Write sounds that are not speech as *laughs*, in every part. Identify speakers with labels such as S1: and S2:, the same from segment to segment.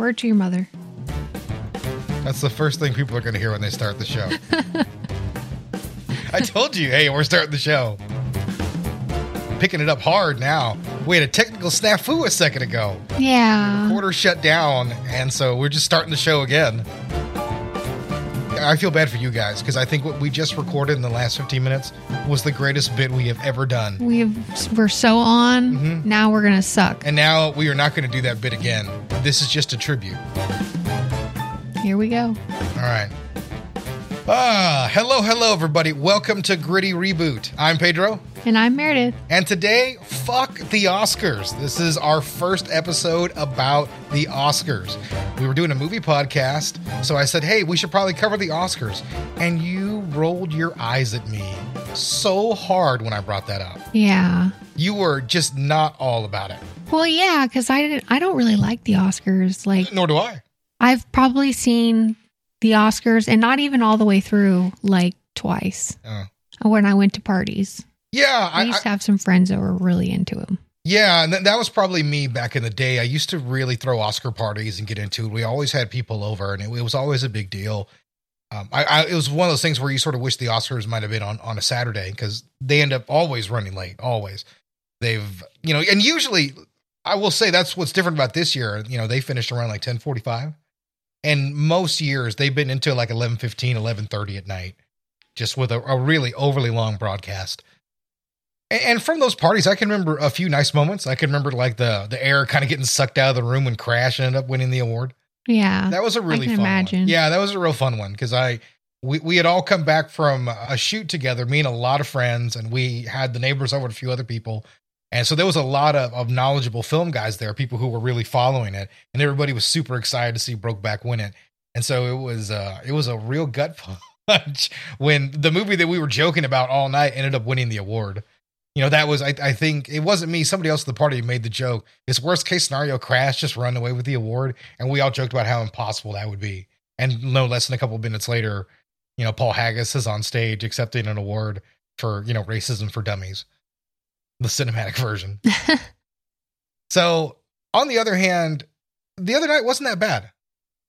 S1: Word to your mother.
S2: That's the first thing people are going to hear when they start the show. I told you, hey, we're starting the show. Picking it up hard now. We had a technical snafu a second ago.
S1: Yeah.
S2: Quarter shut down, and so we're just starting the show again. I feel bad for you guys because I think what we just recorded in the last 15 minutes was the greatest bit we have ever done.
S1: We've we're so on.
S2: Mhm.
S1: Now we're gonna suck.
S2: And now we are not going to do that bit again. This is just a tribute.
S1: Here we go.
S2: All right. Ah, hello, hello, everybody. Welcome to Gritty Reboot. I'm Pedro,
S1: And I'm Meredith.
S2: and today, fuck the Oscars. This is our first episode about the Oscars. We were doing a movie podcast, so I said, hey, we should probably cover the Oscars. And you rolled your eyes at me so hard when I brought that up.
S1: Yeah.
S2: You were just not all about it.
S1: Well, yeah, because I didn't. I don't really like the Oscars. Like
S2: Nor do I.
S1: I've probably seen the Oscars, and not even all the way through, like twice
S2: Oh.
S1: when I went to parties.
S2: Yeah,
S1: I
S2: I,
S1: used to have some friends that were really into them.
S2: Yeah, and th- that was probably me back in the day. I used to really throw Oscar parties and get into it. We always had people over, and it, it was always a big deal. Um, I, I, it was one of those things where you sort of wish the Oscars might have been on, on a Saturday because they end up always running late. Always, they've you know, and usually, I will say that's what's different about this year. You know, they finished around like ten forty five, and most years they've been into like 11.15, 11.30 at night, just with a, a really overly long broadcast. And, and from those parties, I can remember a few nice moments. I can remember like the the air kind of getting sucked out of the room when Crash ended up winning the award.
S1: Yeah.
S2: That was a really fun
S1: imagine.
S2: one. Yeah, that was a real fun one because I we we had all come back from a shoot together, me and a lot of friends, and we had the neighbors over and a few other people. And so there was a lot of, of knowledgeable film guys there, people who were really following it, and everybody was super excited to see Brokeback win it. And so it was uh it was a real gut punch *laughs* when the movie that we were joking about all night ended up winning the award. You know, that was I, I think it wasn't me, somebody else at the party made the joke. It's worst case scenario, Crash just run away with the award, and we all joked about how impossible that would be. And no less than a couple minutes later, you know, Paul Haggis is on stage accepting an award for, you know, racism for dummies. The cinematic version. *laughs* so on the other hand, the other night wasn't that bad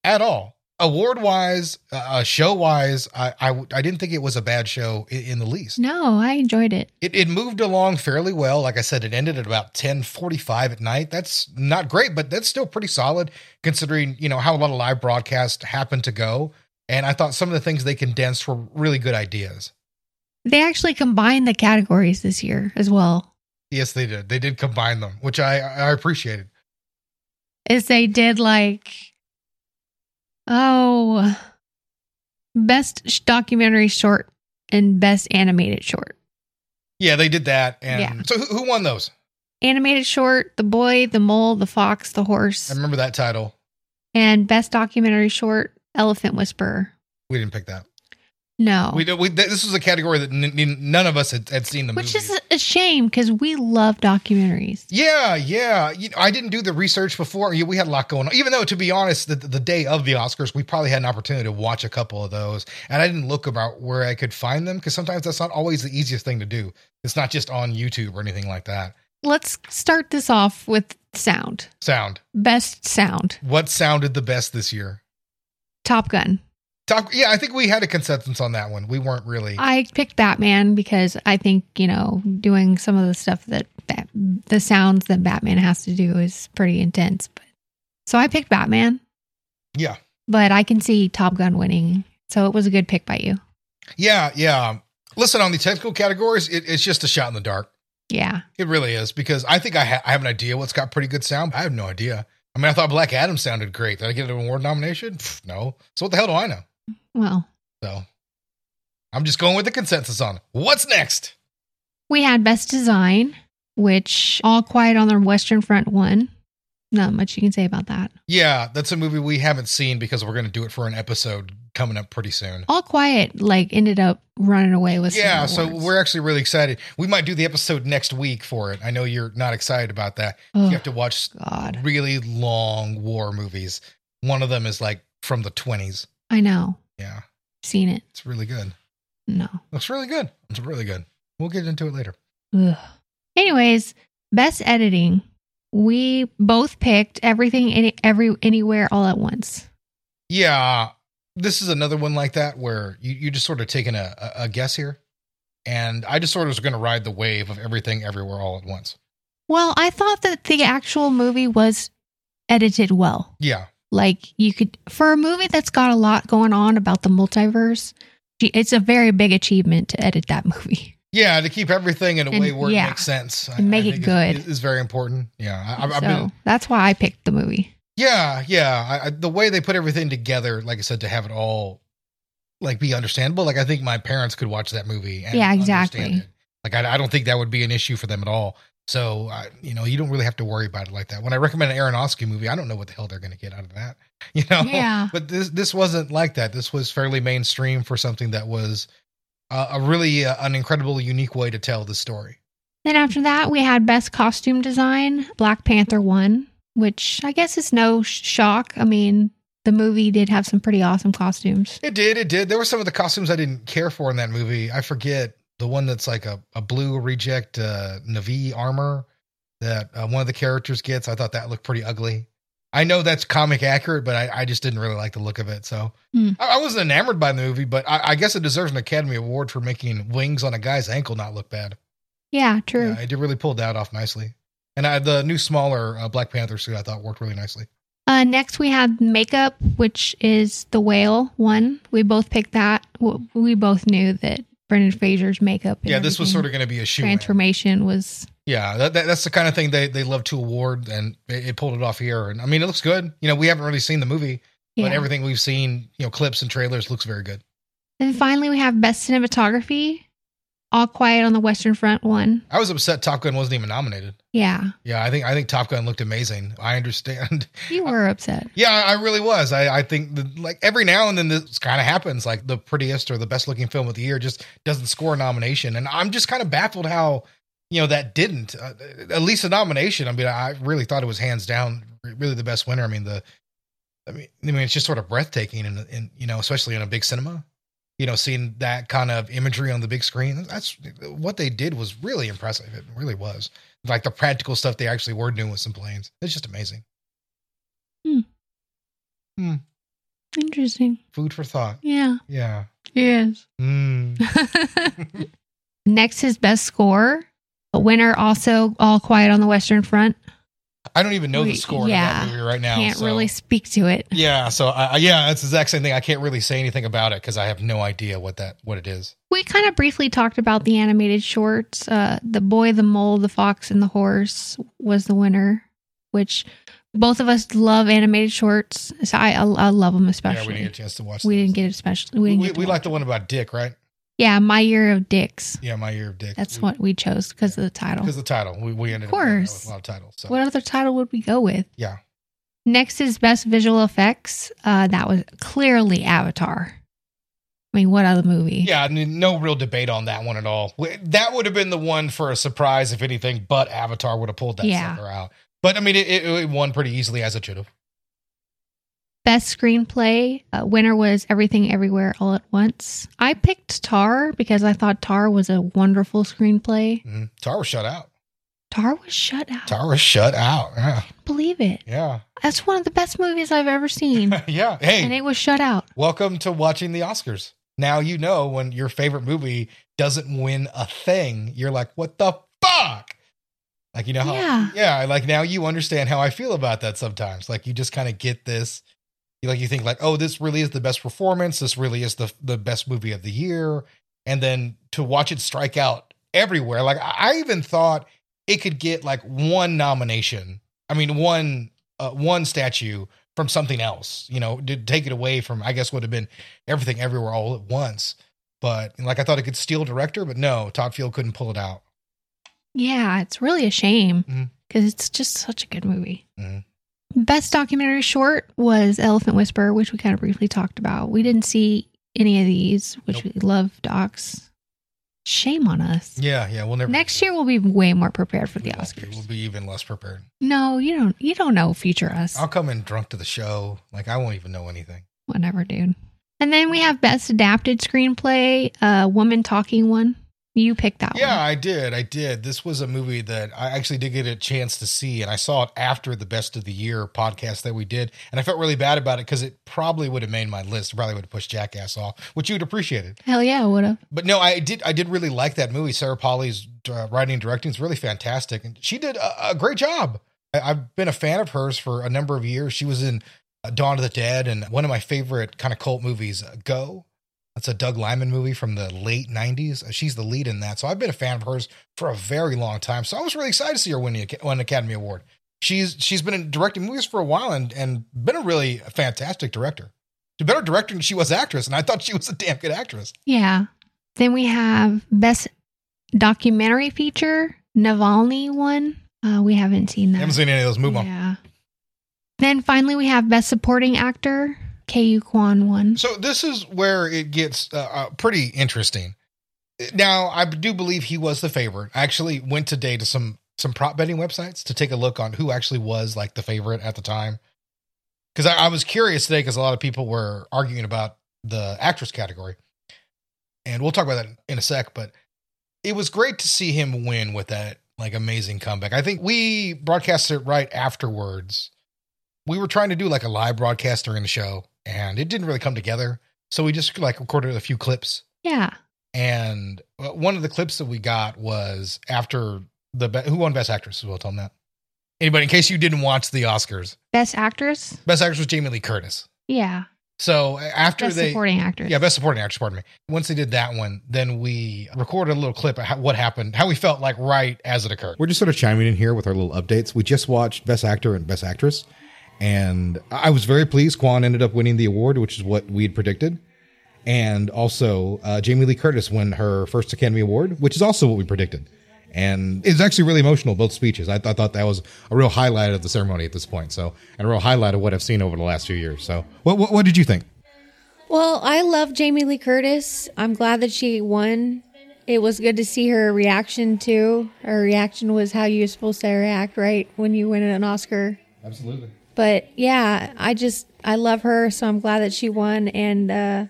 S2: at all. Award wise, uh, show wise, I, I I didn't think it was a bad show in, in the least.
S1: no, I enjoyed it.
S2: It, it moved along fairly well. Like I said, it ended at about 1045 at night. That's not great, but that's still pretty solid considering, you know, how a lot of live broadcasts happen to go. And I thought some of the things they condensed were really good ideas.
S1: They actually combined the categories this year as well.
S2: Yes, they did. They did combine them, which I, I appreciated.
S1: Is they did like, oh, best documentary short and best animated short.
S2: Yeah, they did that. And
S1: Yeah.
S2: so who, who won those?
S1: Animated short, The Boy, The Mole, The Fox, The Horse,
S2: I remember that title.
S1: and best documentary short, Elephant Whisperer.
S2: We didn't pick that.
S1: No.
S2: We, we this was a category that n- n- none of us had, had seen the
S1: Which
S2: movie.
S1: is a shame because we love documentaries.
S2: Yeah, yeah. You know, I didn't do the research before. We had a lot going on. Even though, to be honest, the, the day of the Oscars, we probably had an opportunity to watch a couple of those. And I didn't look about where I could find them because sometimes that's not always the easiest thing to do. It's not just on YouTube or anything like that.
S1: Let's start this off with sound.
S2: Sound.
S1: Best sound.
S2: What sounded the best this year?
S1: Top Gun.
S2: Yeah, I think we had a consensus on that one. We weren't really.
S1: I picked Batman because I think, you know, doing some of the stuff that, that the sounds that Batman has to do is pretty intense. But so I picked Batman,
S2: yeah,
S1: but I can see Top Gun winning. So it was a good pick by you.
S2: yeah, yeah. Listen, on the technical categories, it, it's just a shot in the dark.
S1: Yeah.
S2: It really is because I think I, ha- I have an idea what's got pretty good sound. I have no idea. I mean, I thought Black Adam sounded great. Did I get an award nomination? Pff, no. So what the hell do I know?
S1: Well,
S2: So I'm just going with the consensus on what's next.
S1: we had Best Design, which All Quiet on the Western Front won. Not much you can say about that.
S2: Yeah, that's a movie we haven't seen because we're going to do it for an episode coming up pretty soon.
S1: All Quiet like ended up running away with
S2: Yeah, so
S1: awards.
S2: we're actually really excited. We might do the episode next week for it. I know you're not excited about that.
S1: Oh,
S2: You have to watch
S1: God.
S2: really long war movies. One of them is like from the 20s.
S1: I know.
S2: Yeah,
S1: Seen it.
S2: it's really good.
S1: No.
S2: Looks really good. It's really good. We'll get into it later.
S1: Ugh. Anyways, best editing. we both picked everything, any, every, anywhere, all at once.
S2: Yeah, this is another one like that where you you just sort of taking a, a, a guess here, and I just sort of was going to ride the wave of everything everywhere all at once.
S1: Well, I thought that the actual movie was edited well.
S2: Yeah,
S1: Like you could, for a movie that's got a lot going on about the multiverse, it's a very big achievement to edit that *laughs* movie.
S2: yeah, to keep everything in a
S1: And-
S2: way where
S1: yeah.
S2: it makes sense
S1: And make it good.
S2: is, is very important. Yeah, I, I've
S1: so
S2: been
S1: that's why I picked the movie.
S2: Yeah, yeah. I, I, the way they put everything together, like I said, to have it all like be understandable. Like I think my parents could watch that movie. And
S1: Yeah, exactly.
S2: understand it. Like I, I don't think that would be an issue for them at all. So I, you know, you don't really have to worry about it like that. When I recommend an Aronofsky movie, I don't know what the hell they're going to get out of that. *laughs* You know.
S1: Yeah.
S2: But this this wasn't like that. This was fairly mainstream for something that was uh, a really uh, an incredible, unique way to tell the story.
S1: Then after that, we had Best Costume Design. Black Panther won, which I guess is no sh- shock. I mean, the movie did have some pretty awesome costumes.
S2: It did. It did. There were some of the costumes I didn't care for in that movie. I forget the one that's like a, a blue reject uh, Na'vi armor that uh, one of the characters gets. I thought that looked pretty ugly. I know that's comic accurate, but I, I just didn't really like the look of it. So
S1: Hmm.
S2: I, I wasn't enamored by the movie, but I, I guess it deserves an Academy Award for making wings on a guy's ankle not look bad.
S1: Yeah, true.
S2: Yeah, it did really pull that off nicely. And I, the new smaller uh, Black Panther suit I thought worked really nicely.
S1: Uh, next, we have makeup, which is the whale one. We both picked that. We both knew that Brendan Fraser's makeup. and
S2: Yeah, this was sort of going to be a shoe.
S1: transformation was.
S2: Yeah, that, that, that's the kind of thing they, they love to award, and it, it pulled it off here. And I mean, it looks good. You know, we haven't really seen the movie,
S1: Yeah.
S2: but everything we've seen, you know, clips and trailers looks very good.
S1: Then finally, we have best cinematography. All Quiet on the Western Front one.
S2: I was upset Top Gun wasn't even nominated.
S1: Yeah,
S2: Yeah, I think I think Top Gun looked amazing. I understand. *laughs*
S1: you were upset.
S2: Yeah, I really was. I, I think that, like every now and then this kind of happens. Like the prettiest or the best looking film of the year just doesn't score a nomination, and I'm just kind of baffled how you know that didn't uh, at least a nomination. I mean, I really thought it was hands down really the best winner. I mean the, I mean, I mean it's just sort of breathtaking, and and you know especially in a big cinema. You know, seeing that kind of imagery on the big screen, that's what they did was really impressive. It really was. Like the practical stuff they actually were doing with some planes. It's just amazing. Hmm. Hmm.
S1: Interesting.
S2: Food for thought.
S1: Yeah.
S2: Yeah.
S1: Yes.
S2: Mm. *laughs* *laughs*
S1: Next is best score. A winner also All Quiet on the Western Front.
S2: I don't even know the score
S1: yeah,
S2: of that movie right now.
S1: I can't
S2: so-
S1: really speak to it.
S2: Yeah. So I, I- yeah, it's the exact same thing. I can't really say anything about it because I have no idea what that what it is.
S1: We kind of briefly talked about the animated shorts. Uh, the boy, the mole, the fox, and the horse was the winner, which both of us love animated shorts. So I, I, I love them especially.
S2: Yeah, we didn't get a chance to watch.
S1: We
S2: those.
S1: didn't get it especially. We
S2: We,
S1: didn't
S2: we, like the one about Dick, right?
S1: Yeah, My Year of Dicks.
S2: Yeah, my year of Dicks.
S1: That's what we chose because of the title.
S2: because of the title. We we ended
S1: Of
S2: up
S1: course.
S2: with a lot of titles. So
S1: What other title would we go with?
S2: yeah,
S1: Next is Best Visual Effects. Uh, that was clearly Avatar. I mean, what other movie?
S2: yeah, n- no real debate on that one at all. That would have been the one for a surprise, if anything. But Avatar would have pulled that
S1: Yeah.
S2: sucker out. But I mean, it, it, it won pretty easily as it should have.
S1: Best Screenplay uh, winner was Everything Everywhere All at Once. I picked Tar because I thought Tar was a wonderful screenplay.
S2: Mhm. Tar was shut out.
S1: Tar was shut out.
S2: Tar was shut out. Yeah,
S1: Believe it.
S2: yeah,
S1: That's one of the best movies I've ever seen. *laughs*
S2: yeah. Hey,
S1: and it was shut out.
S2: welcome to watching the Oscars. Now you know when your favorite movie doesn't win a thing, you're like, what the fuck? Like, you know how,
S1: Yeah.
S2: yeah, like now you understand how I feel about that sometimes. Like, you just kind of get this, like, you think, like, oh, this really is the best performance. This really is the, the best movie of the year. And then to watch it strike out everywhere, like, I even thought it could get like one nomination. I mean, one, uh, one statue from something else, you know, to take it away from, I guess, would have been everything everywhere all at once. But like I thought it could steal director, but no, Todd Field couldn't pull it out.
S1: Yeah, it's really a shame because it's just such a good movie.
S2: Mhm.
S1: Best documentary short was Elephant Whisperer, which we kind of briefly talked about. We didn't see any of these, which
S2: Nope.
S1: we love docs. Shame on us.
S2: Yeah, yeah, we'll never.
S1: Next year we'll be way more prepared for the
S2: won't be.
S1: Oscars.
S2: We'll be even less prepared.
S1: No, you don't. You don't know future us.
S2: I'll come in drunk to the show. Like I won't even know anything.
S1: Whatever, dude. And then we have best adapted screenplay, uh, woman talking one. You picked that one.
S2: Yeah,
S1: one.
S2: I did. I did. This was a movie that I actually did get a chance to see, and I saw it after the Best of the Year podcast that we did, and I felt really bad about it because it probably would have made my list. It probably would have pushed Jackass off, which you'd appreciate it.
S1: Hell yeah, I would have.
S2: But no, I did. I did really like that movie. Sarah Polley's uh, writing and directing is really fantastic, and she did a, a great job. I, I've been a fan of hers for a number of years. She was in uh, Dawn of the Dead and one of my favorite kind of cult movies, uh, Go. That's a Doug Liman movie from the late '90s. Uh, She's the lead in that, so I've been a fan of hers for a very long time. So I was really excited to see her win, the, win an Academy Award. She's she's been directing movies for a while and and been a really fantastic director. She's better director than she was actress, and I thought she was a damn good actress.
S1: Yeah. Then we have best documentary feature, Navalny one. Uh, we haven't seen that.
S2: I haven't seen any of those. Move on.
S1: Yeah. Then finally we have best supporting actor, Ke Quan one.
S2: So this is where it gets uh, uh, pretty interesting. Now, I do believe he was the favorite. I actually went today to some some prop betting websites to take a look on who actually was like the favorite at the time. Because I, I was curious today because a lot of people were arguing about the actress category, and we'll talk about that in a sec. But it was great to see him win with that like amazing comeback. I think we broadcasted it right afterwards. We were trying to do like a live broadcast during the show, and it didn't really come together. So we just like recorded a few clips.
S1: Yeah.
S2: And uh, one of the clips that we got was after the be- who won Best Actress as well. Tell them that. Anybody, in case you didn't watch the Oscars,
S1: Best actress?
S2: Best Actress was Jamie Lee Curtis.
S1: Yeah.
S2: So after
S1: Best
S2: they,
S1: supporting actress.
S2: yeah, Best Supporting Actress, pardon me. Once they did that one, then we recorded a little clip of how, what happened, how we felt like right as it occurred.
S3: We're just sort of chiming in here with our little updates. We just watched Best Actor and Best Actress, and I was very pleased. Quan ended up winning the award, which is what we'd predicted. And also, uh, Jamie Lee Curtis won her first Academy Award, which is also what we predicted. And it's actually really emotional, both speeches. I, I thought that was a real highlight of the ceremony at this point. So, and a real highlight of what I've seen over the last few years. So, what, what, what did you think?
S4: Well, I love Jamie Lee Curtis. I'm glad that she won. It was good to see her reaction too. Her reaction was how you're supposed to react, right, when you win an Oscar.
S3: Absolutely.
S4: But yeah, I just I love her, so I'm glad that she won. And uh,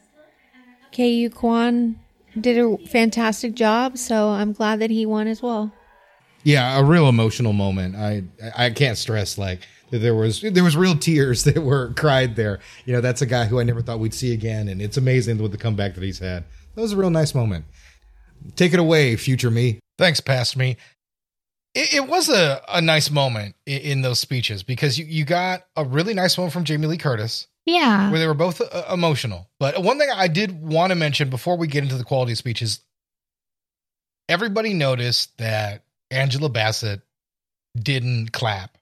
S4: Ke Quan did a fantastic job, so I'm glad that he won as well.
S3: yeah a real emotional moment i i can't stress like that there was there was real tears *laughs* that were cried there you know that's a guy who i never thought we'd see again and it's amazing with the comeback that he's had that was a real nice moment take it away future me
S2: Thanks, past me. It, it was a, a nice moment in, in those speeches because you, you got a really nice one from Jamie Lee Curtis
S1: Yeah.
S2: where they were both uh, emotional. But one thing I did want to mention before we get into the quality of speeches, everybody noticed that Angela Bassett didn't clap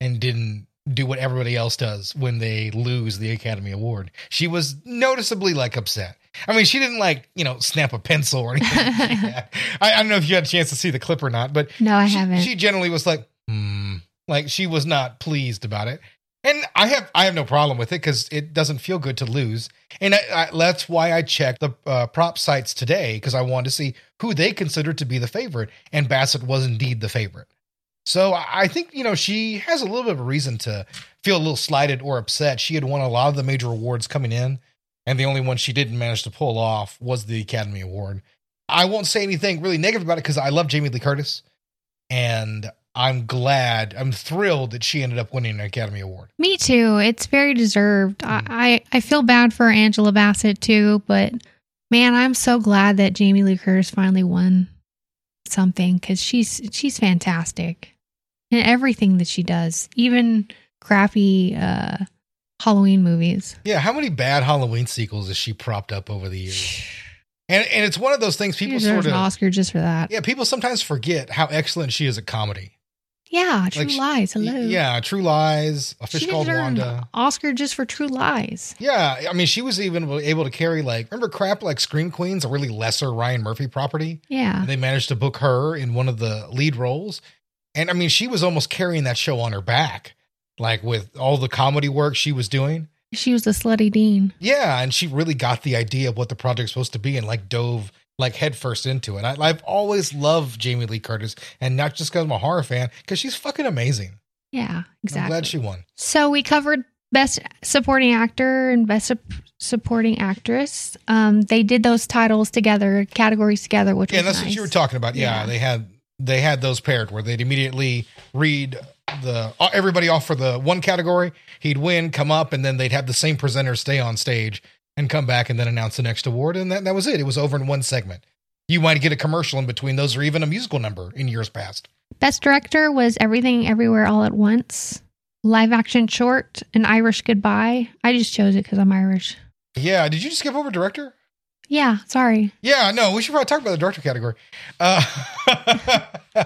S2: and didn't do what everybody else does when they lose the Academy Award. She was noticeably like upset. I mean, she didn't like, you know, snap a pencil or anything like *laughs* that. I, I don't know if you had a chance to see the clip or not, but
S1: No, I
S2: she,
S1: haven't.
S2: She generally was like, hmm, like she was not pleased about it. And I have I have no problem with it because it doesn't feel good to lose, and I, I, that's why I checked the uh, prop sites today because I wanted to see who they considered to be the favorite, and Bassett was indeed the favorite. So I I think you know she has a little bit of a reason to feel a little slighted or upset. She had won a lot of the major awards coming in, and the only one she didn't manage to pull off was the Academy Award. I won't say anything really negative about it because I love Jamie Lee Curtis, and I'm glad, I'm thrilled that she ended up winning an Academy Award.
S1: Me too. It's very deserved.
S2: Mm.
S1: I, I, feel bad for Angela Bassett too, but man, I'm so glad that Jamie Lee Curtis finally won something because she's she's fantastic in everything that she does, even crappy uh, Halloween movies.
S2: Yeah, how many bad Halloween sequels has she propped up over the years? And and it's one of those things people sort
S1: an
S2: of
S1: Oscar just for that.
S2: yeah, people sometimes forget how excellent she is at comedy.
S1: Yeah, True
S2: Like, she-
S1: Lies. Hello.
S2: Yeah, True Lies, A Fish Called Wanda.
S1: Oscar just for True Lies.
S2: Yeah, I mean, she was even able to carry like remember crap like Scream Queens, a really lesser Ryan Murphy property.
S1: Yeah.
S2: They managed to book her in one of the lead roles, and I mean, she was almost carrying that show on her back, like with all the comedy work she was doing.
S1: She was a slutty dean.
S2: Yeah, and she really got the idea of what the project's supposed to be and like dove like headfirst into it. I, I've always loved Jamie Lee Curtis, and not just because I'm a horror fan, because she's fucking amazing.
S1: Yeah, exactly.
S2: I'm glad she won.
S1: So we covered Best Supporting Actor and Best Sup- Supporting Actress. Um, they did those titles together, categories together, which
S2: Yeah, that's
S1: nice.
S2: what you were talking about. Yeah,
S1: Yeah.
S2: they had they had those paired where they'd immediately read the uh, everybody off for the one category. He'd win, come up, and then they'd have the same presenter stay on stage and come back and then announce the next award, and that that was it. It was over in one segment. You might get a commercial in between those, or even a musical number in years past.
S1: Best Director was Everything Everywhere All at Once. Live action short, An Irish Goodbye. I just chose it because I'm Irish.
S2: Yeah, did you just skip over director?
S1: Yeah, sorry.
S2: Yeah, no, we should probably talk about the director category. Uh, *laughs*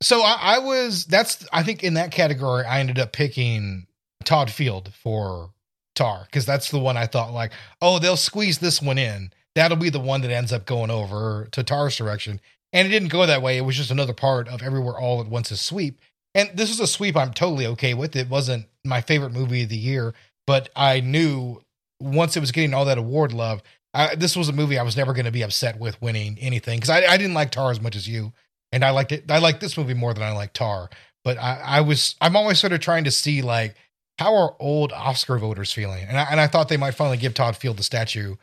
S2: so I, I was that's I think in that category I ended up picking Todd Field for Tar because that's the one I thought like oh they'll squeeze this one in. That'll be the one that ends up going over to Tar's direction. And it didn't go that way. It was just another part of Everywhere All at Once's sweep. And this is a sweep I'm totally okay with. It wasn't my favorite movie of the year but I knew once it was getting all that award love I, this was a movie I was never going to be upset with winning anything because I, I didn't like Tar as much as you, and I liked it. I like this movie more than I like Tar. But I, I was I'm always sort of trying to see like how are old Oscar voters feeling, and I, and I thought they might finally give Todd Field the statue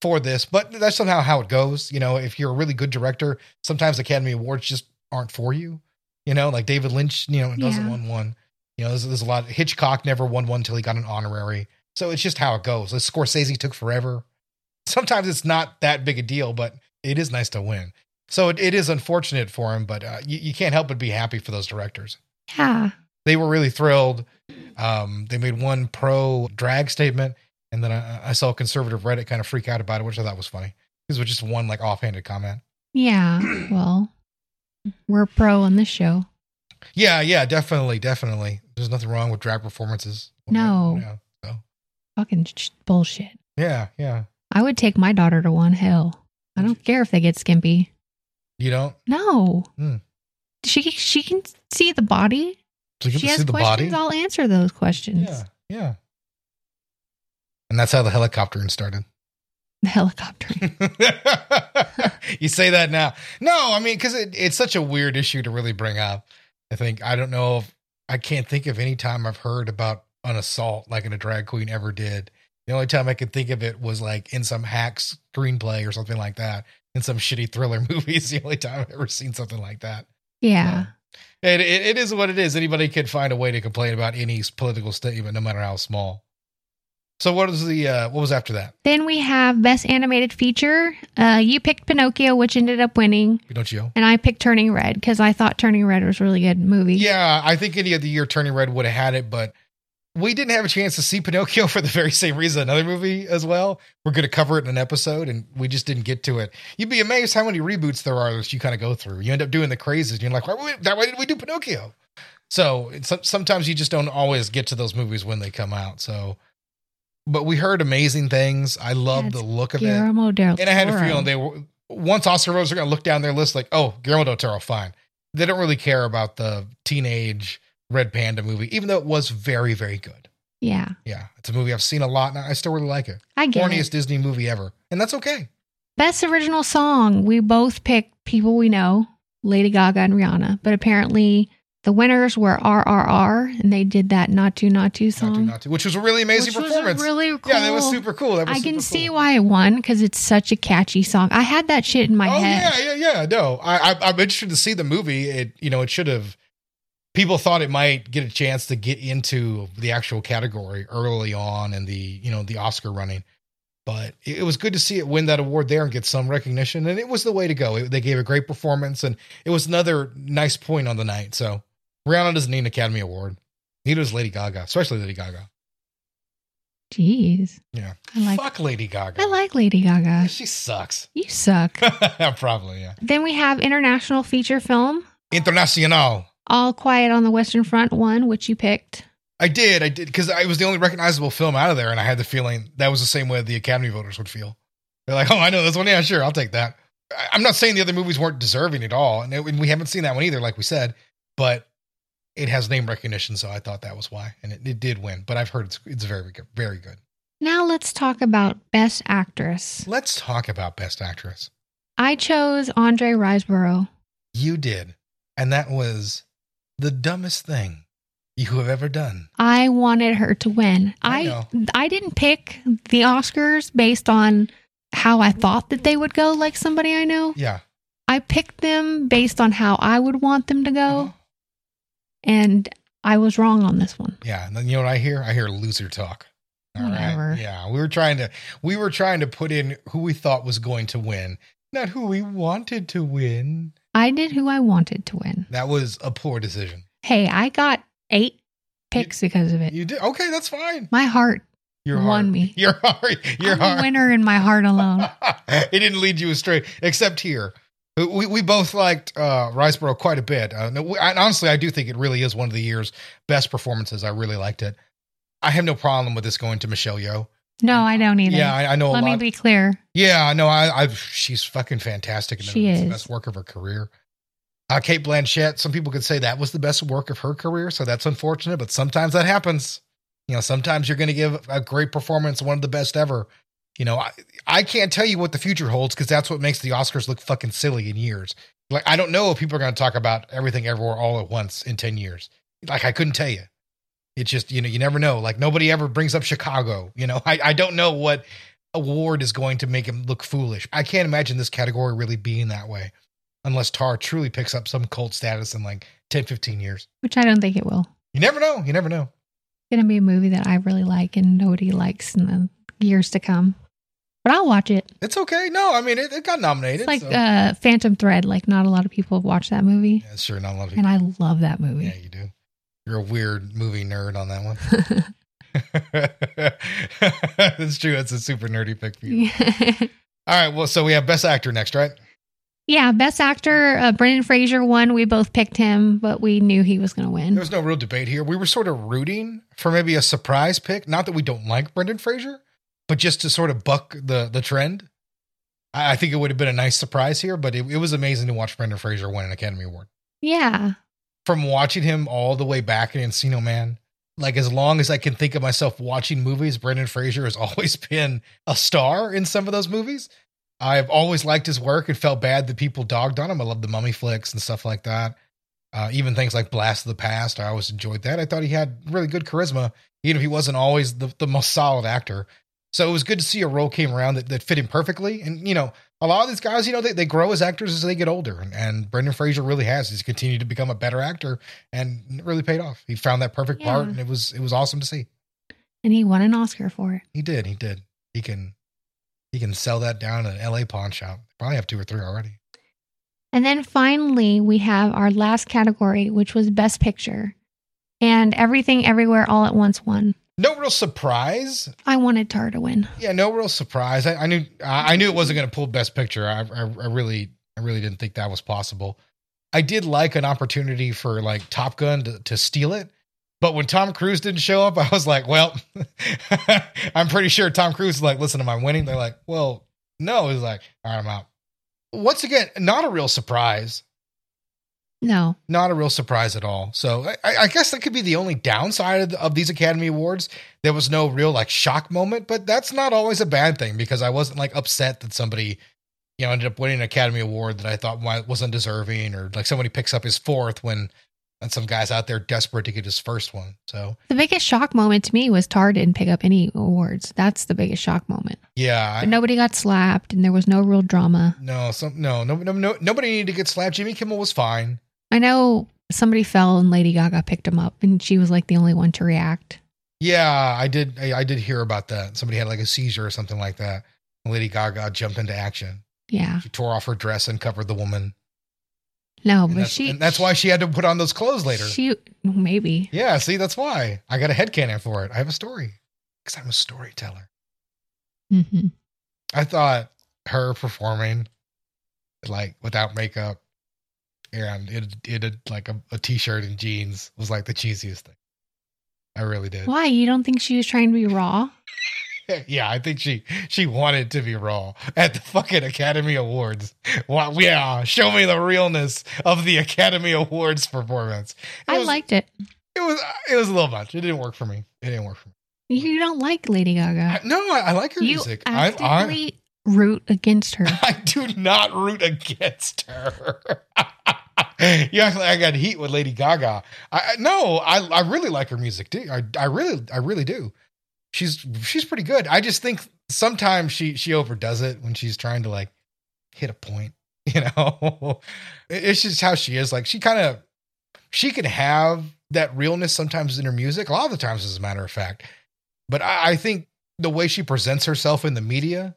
S2: for this. But that's somehow how it goes. You know, if you're a really good director, sometimes Academy Awards just aren't for you. You know, like David Lynch, you know, doesn't
S1: Yeah.
S2: win one. You know, there's, there's a lot. Hitchcock never won one until he got an honorary. So it's just how it goes. Like Scorsese took forever *laughs* sometimes it's not that big a deal, but it is nice to win. So it, it is unfortunate for him, but uh, you, you can't help but be happy for those directors.
S1: Yeah.
S2: They were really thrilled. Um, they made one pro drag statement, and then I, I saw a conservative Reddit kind of freak out about it, which I thought was funny. This was just one like offhanded comment.
S1: Yeah. *clears throat* Well, we're pro on this show.
S2: Yeah, yeah, definitely, definitely. There's nothing wrong with drag performances.
S1: No.
S2: Yeah, so
S1: Fucking sh- bullshit.
S2: yeah, yeah.
S1: I would take my daughter to one. Hell, I don't care if they get skimpy.
S2: You don't.
S1: No.
S2: Hmm.
S1: She she can see the body.
S2: Get
S1: She has
S2: see the
S1: questions.
S2: body.
S1: I'll answer those questions.
S2: Yeah, yeah. And that's how the helicoptering started.
S1: The helicopter. *laughs*
S2: you say that now. No, I mean, because it, it's such a weird issue to really bring up. I think, I don't know if, I can't think of any time I've heard about an assault like in a drag queen ever did. The only time I could think of it was like in some hack screenplay or something like that. In some shitty thriller *laughs* movies, the only time I've ever seen something like that.
S1: Yeah.
S2: It, it, it is what it is. Anybody could find a way to complain about any political statement, no matter how small. So what was the uh, what was after that?
S1: Then we have best animated feature. Uh, you picked Pinocchio, which ended up winning,
S2: Pinocchio.
S1: and I picked Turning Red because I thought Turning Red was a really good movie.
S2: Yeah, I think any other year Turning Red would have had it, but we didn't have a chance to see Pinocchio *laughs* for the very same reason another movie as well. We're going to cover it in an episode, and we just didn't get to it. You'd be amazed how many reboots there are that you kind of go through. You end up doing the crazes, you're like, why, why, why did we do Pinocchio? So it's, sometimes you just don't always get to those movies when they come out. So, but we heard amazing things. I love the look of it.
S1: Guillermo del
S2: And I had a feeling they were once Oscar votes are going to look down their list like, oh, Guillermo del Toro, fine. They don't really care about the teenage Red Panda movie, even though it was very, very good.
S1: Yeah,
S2: Yeah, it's a movie I've seen a lot, and I still really like it.
S1: I get
S2: Corniest
S1: it.
S2: Disney movie ever, and that's okay.
S1: Best original song. We both picked people we know, Lady Gaga and Rihanna, but apparently the winners were RRR, and they did that "Naatu Naatu" Not to, song,
S2: not to, which was a really amazing
S1: which was
S2: performance.
S1: really cool.
S2: Yeah, that was super cool. Was
S1: I can
S2: super
S1: see why it won because it's such a catchy song. I had that shit in my
S2: oh
S1: head.
S2: yeah, yeah, yeah. No, I, I, I'm interested to see the movie. It, you know, it should have. People thought it might get a chance to get into the actual category early on in the, you know, the Oscar running, but it, was good to see it win that award there and get some recognition. And it was the way to go. It, they gave a great performance, and it was another nice point on the night. So Rihanna doesn't need an Academy Award. Neither does Lady Gaga, especially Lady Gaga.
S1: Jeez,
S2: Yeah,
S1: I like
S2: fuck Lady Gaga.
S1: I like Lady Gaga.
S2: She sucks.
S1: You suck. *laughs*
S2: Probably, yeah.
S1: then we have international feature film.
S2: Internacional.
S1: All Quiet on the Western Front one, which you picked.
S2: I did, I did, because I was the only recognizable film out of there, and I had the feeling that was the same way the Academy voters would feel. They're like, "Oh, I know this one. Yeah, sure, I'll take that." I'm not saying the other movies weren't deserving at all, and, it- and we haven't seen that one either, like we said, but it has name recognition, so I thought that was why, and it, it did win. But I've heard it's it's very good, very good.
S1: Now let's talk about Best Actress.
S2: Let's talk about Best Actress.
S1: I chose Andrea Riseborough.
S2: You did, and that was the dumbest thing you have ever done.
S1: I wanted her to win.
S2: I
S1: I. I didn't pick the Oscars based on how I thought that they would go like somebody I know.
S2: Yeah.
S1: I picked them based on how I would want them to go
S2: Uh-huh.
S1: and I was wrong on this one.
S2: Yeah, and then you know what I hear? I hear loser talk. All right.
S1: Whatever.
S2: Yeah, we were trying to we were trying to put in who we thought was going to win, not who we wanted to win.
S1: I did who I wanted to win.
S2: That was a poor decision.
S1: Hey, I got 8 picks because of it.
S2: You did okay. That's fine.
S1: My heart
S2: Your
S1: won
S2: heart,
S1: me. *laughs*
S2: Your heart. Your
S1: I'm a
S2: heart.
S1: winner in my heart alone. *laughs*
S2: it didn't lead you astray, except here. We, we both liked uh, Riseborough quite a bit. Uh, no, we- and honestly, I do think it really is one of the year's best performances. I really liked it. I have no problem with this going to Michelle Yeoh.
S1: No, I don't either.
S2: Yeah, I, I know a
S1: Let me be clear.
S2: yeah, I know. I, I've she's fucking fantastic. in
S1: She
S2: It's the
S1: is.
S2: best work of her career. Uh, Cate Blanchett. Some people could say that was the best work of her career, so that's unfortunate. But sometimes that happens. You know, sometimes you're going to give a great performance, one of the best ever. You know, I, I can't tell you what the future holds because that's what makes the Oscars look fucking silly in years. Like, I don't know if people are going to talk about everything everywhere all at once in 10 years. Like, I couldn't tell you. It's just, you know, you never know. Like, nobody ever brings up Chicago. You know, *laughs* I, I don't know what award is going to make him look foolish. I can't imagine this category really being that way unless Tar truly picks up some cult status in like 10, 15 years.
S1: Which I don't think it will.
S2: You never know. You never know.
S1: It's gonna be a movie that I really like and nobody likes in the years to come. But I'll watch it.
S2: It's okay. No, I mean, it, it got nominated.
S1: It's like
S2: so-
S1: uh, Phantom Thread. Like not a lot of people have watched that movie,
S2: yeah, sure, not a lot of people.
S1: and I love that movie.
S2: Yeah, you do. You're a weird movie nerd on that one. *laughs* *laughs* That's true. That's a super nerdy pick for you. *laughs* All right. Well, so we have Best Actor next, right?
S1: yeah, Best Actor. Uh, Brendan Fraser won. We both picked him, but we knew he was going to win.
S2: There was no real debate here. We were sort of rooting for maybe a surprise pick. Not that we don't like Brendan Fraser, but just to sort of buck the the trend. I, I think it would have been a nice surprise here, but it, it was amazing to watch Brendan Fraser win an Academy Award.
S1: Yeah,
S2: From watching him all the way back in Encino Man, like as long as I can think of myself watching movies, Brendan Fraser has *laughs* always been a star in some of those movies. I've always liked his work and felt bad that people dogged on him. I love the mummy flicks and stuff like that. Uh, even things like Blast of the Past, I always enjoyed that. I thought he had really good charisma, even if he wasn't always the, the most solid actor. So it was good to see a role came around that, that fit him perfectly. And, you know, a lot of these guys, you know, they, they grow as actors as they get older. And, and Brendan Fraser really has. He's continued to become a better actor and it really paid off. He found that perfect part and it was it was awesome to see.
S1: and he won an Oscar for it.
S2: He did, he did. He can he can sell that down at an LA pawn shop. Probably have two or three already.
S1: And then finally, we have our last category, which was Best Picture, and Everything Everywhere All at Once won.
S2: No real surprise.
S1: I wanted Tar to win.
S2: Yeah, no real surprise. I, I knew I I knew it wasn't going to pull Best Picture. I, I I really I really didn't think that was possible. I did like an opportunity for like Top Gun to, to steal it, but when Tom Cruise didn't show up, *laughs* I was like, well, *laughs* I'm pretty sure Tom Cruise is like, listen, am I winning? They're like, well, no. He's like, all right, I'm out. Once again, not a real surprise.
S1: No,
S2: Not a real surprise at all. So I, I guess that could be the only downside of, of these Academy Awards. There was no real like shock moment, but that's not always a bad thing because I wasn't like upset that somebody, you know, ended up winning an Academy Award that I thought wasn't deserving, or like somebody picks up his fourth when and some guys out there desperate to get his first one. So
S1: the biggest shock moment to me was Tar didn't pick up any awards. That's the biggest shock moment.
S2: yeah,
S1: But
S2: I,
S1: nobody got slapped, and there was no real drama.
S2: no, some no, no, no, no, nobody needed to get slapped. Jimmy Kimmel was fine.
S1: I know somebody fell, and Lady Gaga picked him up, and she was like the only one to react.
S2: Yeah, I did. I, I did hear about that. Somebody had like a seizure or something like that. Lady Gaga jumped into action.
S1: Yeah,
S2: She tore off her dress and covered the woman.
S1: no,
S2: And
S1: but
S2: that's,
S1: she.
S2: and that's why she had to put on those clothes later.
S1: She maybe.
S2: yeah, see, that's why. I got a headcanon for it. I have a story because I'm a storyteller.
S1: hmm
S2: I thought her performing like without makeup and it it like a, a t-shirt and jeans was like the cheesiest thing. I really did.
S1: Why you don't think she was trying to be raw? *laughs*
S2: Yeah, I think she she wanted to be raw at the fucking Academy Awards. Wow, yeah, show me the realness of the Academy Awards performance. It
S1: I
S2: was,
S1: liked it.
S2: it was it was a little much. It didn't work for me. It didn't work for me.
S1: You don't like Lady Gaga.
S2: I, no, I, I like her
S1: You
S2: music. I, I
S1: actively root against her. *laughs*
S2: I do not root against her. *laughs* *laughs* you act like I got heat with Lady Gaga. I no, I I really like her music too. I I really I really do. She's she's pretty good. I just think sometimes she she overdoes it when she's trying to like hit a point. *laughs* You know, it's just how she is. Like she kind of she can have that realness sometimes in her music. A lot of the times, as a matter of fact. But I, I think the way she presents herself in the media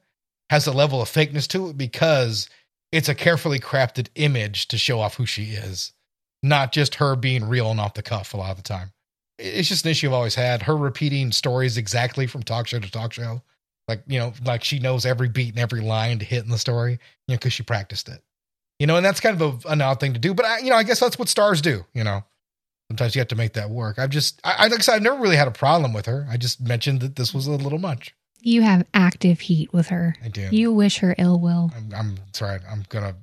S2: has a level of fakeness to it because it's a carefully crafted image to show off who she is, not just her being real and off the cuff a lot of the time. It's just an issue I've always had. Her repeating stories exactly from talk show to talk show. Like, you know, like she knows every beat and every line to hit in the story, you know, because she practiced it. You know, and that's kind of a, an odd thing to do. But, I, you know, I guess that's what stars do, you know. Sometimes you have to make that work. I've just, I, I like I said, I've never really had a problem with her. I just mentioned that this was a little much.
S1: You have active heat with her.
S2: I do.
S1: You wish her ill will.
S2: I'm, I'm sorry. I'm gonna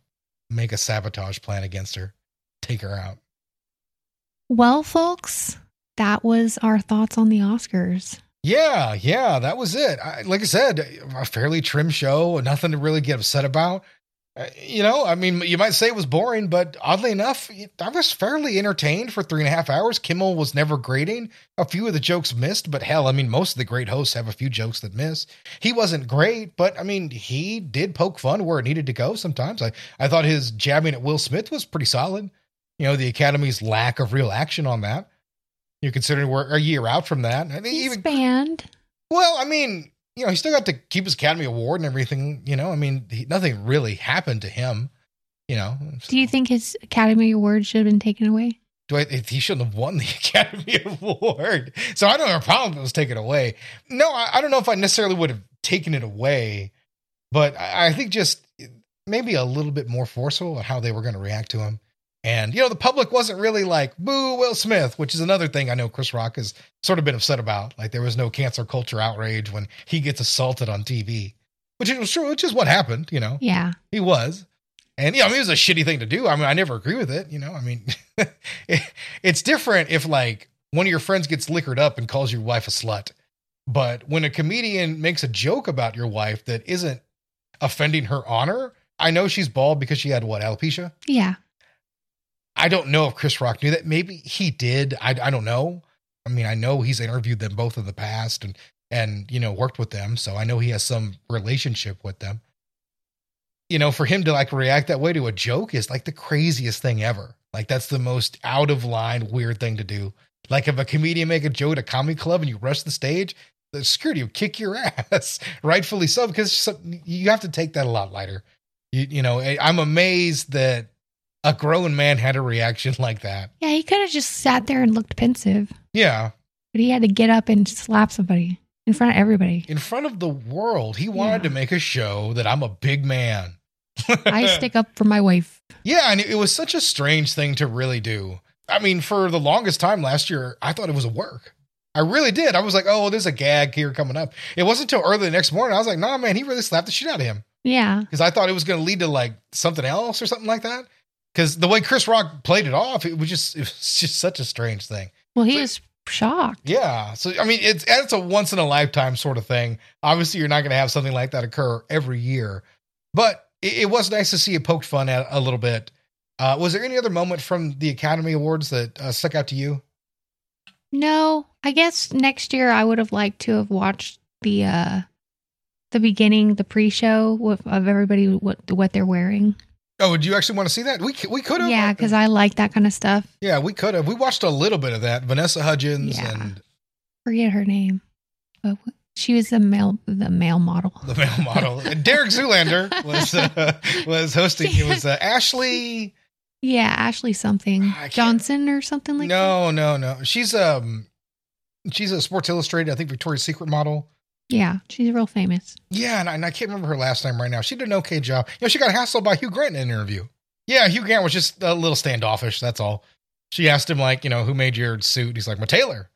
S2: make a sabotage plan against her. Take her out.
S1: Well, folks, that was our thoughts on the Oscars.
S2: Yeah, yeah, that was it. I, like I said, a fairly trim show. Nothing to really get upset about. Uh, you know, I mean, you might say it was boring, but oddly enough, I was fairly entertained for three and a half hours. Kimmel was never grating. A few of the jokes missed, but hell, I mean, most of the great hosts have a few jokes that miss. He wasn't great, but I mean, he did poke fun where it needed to go sometimes. I, I thought his jabbing at Will Smith was pretty solid. You know, the Academy's lack of real action on that. You're considering we're a year out from that. I mean,
S1: He's
S2: even
S1: banned.
S2: well, I mean, you know, he still got to keep his Academy Award and everything. You know, I mean, he, nothing really happened to him. You know,
S1: Do you think his Academy Award should have been taken away?
S2: do I, he shouldn't have won the *laughs* Academy Award? So I don't have a problem if it was taken away. No, I, I don't know if I necessarily would have taken it away, but I, I think just maybe a little bit more forceful on how they were going to react to him. And you know, the public wasn't really like boo Will Smith, which is another thing I know Chris Rock has sort of been upset about. Like there was no cancer culture outrage when he gets assaulted on TV, which is true, which is what happened. You know,
S1: Yeah.
S2: he was. And, you know, I mean, it was a shitty thing to do. I mean, I never agree with it. You know, I mean, *laughs* it, it's different if, like, one of your friends gets liquored up and calls your wife a slut. But when a comedian makes a joke about your wife that isn't offending her honor, I know she's bald because she had what, alopecia?
S1: Yeah.
S2: I don't know if Chris Rock knew that. Maybe he did. I, I don't know. I mean, I know he's interviewed them both in the past and, and, you know, worked with them. So I know he has some relationship with them. You know, for him to like react that way to a joke is like the craziest thing ever. Like that's the most out of line, weird thing to do. Like if a comedian make a joke at a comedy club and you rush the stage, the security will kick your *laughs* ass, rightfully so, because you have to take that a lot lighter. You, you know, eh, I'm amazed that a grown man had a reaction *laughs* like that.
S1: Yeah, he could have just sat there and looked pensive,
S2: Yeah,
S1: but he had to get up and slap somebody in front of everybody.
S2: in front of the world, he wanted
S1: Yeah.
S2: to make a show that I'm a big man.
S1: I *laughs* stick up for my wife.
S2: Yeah, and it was such a strange thing to really do. I mean, for the longest time last year, I thought it was a work. I really did. I was like, oh, there's a gag here coming up. It wasn't until early the next morning. I was like, nah, man, he really slapped the shit out of him.
S1: Yeah.
S2: Because I thought it was going to lead to like something else or something like that. Because the way Chris Rock played it off, it was just it was just such a strange thing.
S1: Well, he was shocked.
S2: Yeah. So I mean, it's it's a once in a lifetime sort of thing. Obviously, you're not going to have something like that occur every year, but it, it was nice to see it poked fun at a little bit. Uh, was there any other moment from the Academy Awards that uh, stuck out to you?
S1: No, I guess next year I would have liked to have watched the uh the beginning, the pre-show with, of everybody what what they're wearing.
S2: Oh, would you actually want to see that? We we could have.
S1: Yeah, because I like that kind of stuff.
S2: yeah, we could have. We watched a little bit of that. Vanessa Hudgens
S1: Yeah.
S2: and
S1: Forget her name, but she was the male the male model.
S2: the male model. And Derek Zoolander was uh, *laughs* was hosting. It was uh, Ashley.
S1: Yeah, Ashley something Johnson or something like that.
S2: no, no, no. She's um, she's a Sports Illustrated. I think Victoria's Secret model.
S1: Yeah, she's real famous.
S2: Yeah, and I, and I can't remember her last name right now. She did an okay job. You know, she got hassled by Hugh Grant in an interview. Yeah, Hugh Grant was just a little standoffish. That's all. She asked him like, you know, who made your suit? He's like, my tailor.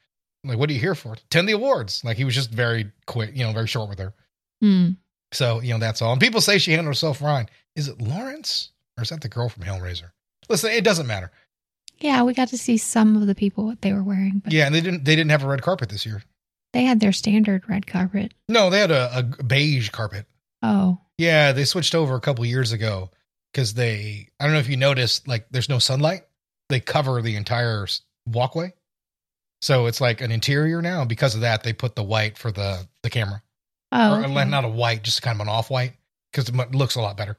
S2: I'm like, what are you here for? Attend the awards. Like he was just very quick, you know, very short with her.
S1: Hmm.
S2: So you know that's all. And people say she handled herself fine. Is it Lawrence or is that the girl from Hellraiser? Listen, it doesn't matter.
S1: Yeah, we got to see some of the people what they were wearing, but
S2: Yeah, and they didn't they didn't have a red carpet this year.
S1: They had their standard red carpet.
S2: No, they had a, a beige carpet.
S1: Oh,
S2: Yeah, they switched over a couple years ago. because they I don't know if you noticed like there's no sunlight. They cover the entire walkway. So it's like an interior now. And because of that, they put the white for the the camera.
S1: Oh,
S2: Or uh,
S1: okay.
S2: not a white, just kind of an off white because it looks a lot better.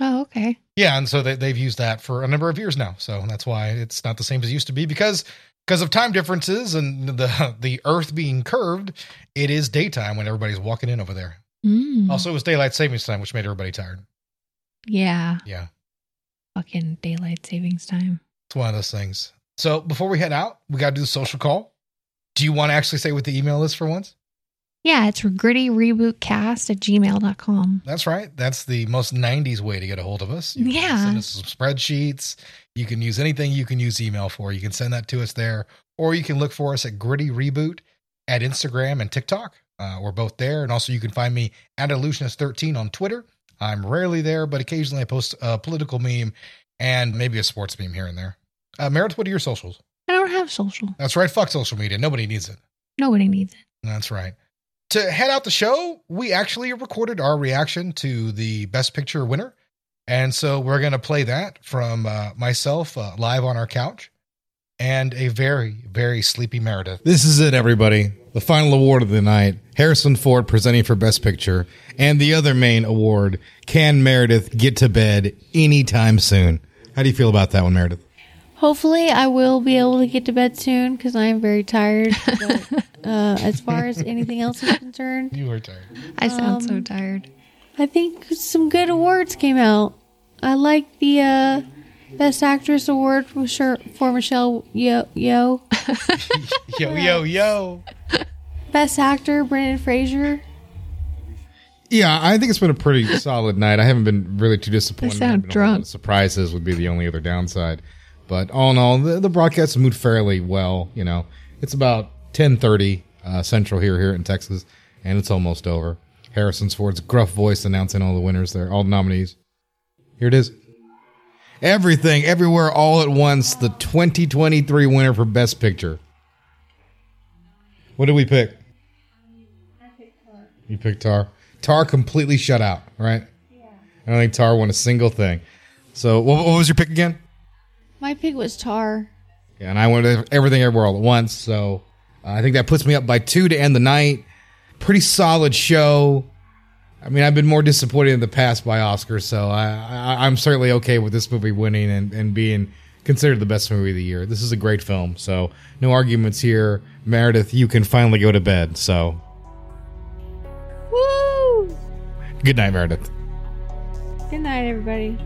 S1: oh, okay.
S2: Yeah, and so they, they've used that for a number of years now. So that's why it's not the same as it used to be because because of time differences and the the Earth being curved. It is daytime when everybody's walking in over there.
S1: Mm.
S2: Also, it was daylight savings time, which made everybody tired.
S1: yeah,
S2: Yeah,
S1: fucking daylight savings time.
S2: it's one of those things. So before we head out, we got to do the social call. Do you want to actually say what the email is for once?
S1: Yeah, it's gritty reboot cast at gmail.com.
S2: That's right. That's the most 90s way to get a hold of us. You
S1: Yeah.
S2: Send us some spreadsheets. You can use anything you can use email for. You can send that to us there, or you can look for us at Gritty Reboot at Instagram and TikTok. Uh, we're both there. And also, you can find me at Illusionist13 on Twitter. I'm rarely there, but occasionally I post a political meme and maybe a sports meme here and there. Uh, Meredith, what are your socials?
S1: I don't have social.
S2: That's right. Fuck social media. Nobody needs it.
S1: Nobody needs it.
S2: That's right. To head out the show, we actually recorded our reaction to the Best Picture winner. And so we're going to play that from uh, myself uh, live on our couch and a very, very sleepy Meredith.
S3: This is it, everybody. The final award of the night Harrison Ford presenting for Best Picture. And the other main award Can Meredith get to bed anytime soon? How do you feel about that one, Meredith?
S4: Hopefully, I will be able to get to bed soon because I am very tired. *laughs* But, uh, as far as anything else is concerned,
S2: You are tired.
S1: I sound so
S4: Um,
S1: tired.
S4: I think some good awards came out. I like the uh, Best Actress award for, sure, for Michelle Yeoh. Yo. *laughs*
S2: Yo, yo, yo.
S4: Best Actor Brendan Fraser.
S3: Yeah, I think it's been a pretty *laughs* solid night. I haven't been really too disappointed.
S1: I sound
S3: Haven't been a whole lot
S1: drunk.
S3: Surprises would be the only other downside. But all in all, the, the broadcast moved fairly well. You know, it's about ten thirty uh, central here here in Texas, and it's almost over. Harrison Ford's gruff voice announcing all the winners there, all the nominees. Here it is. Everything, everywhere, all at once. The 2023 winner for Best Picture. What did we pick? You picked Tar. Tar completely shut out, right? Yeah. I don't think Tar won a single thing. So, what, what was your pick again?
S4: My pick was Tar.
S3: Yeah, and I went to everything everywhere all at once. So, uh, I think that puts me up by two to end the night. Pretty solid show. I mean, I've been more disappointed in the past by Oscars, so I, I, I'm certainly okay with this movie winning and, and being considered the best movie of the year. This is a great film, so no arguments here. Meredith, you can finally go to bed. So,
S4: Woo!
S3: good night, Meredith.
S4: Good night, everybody.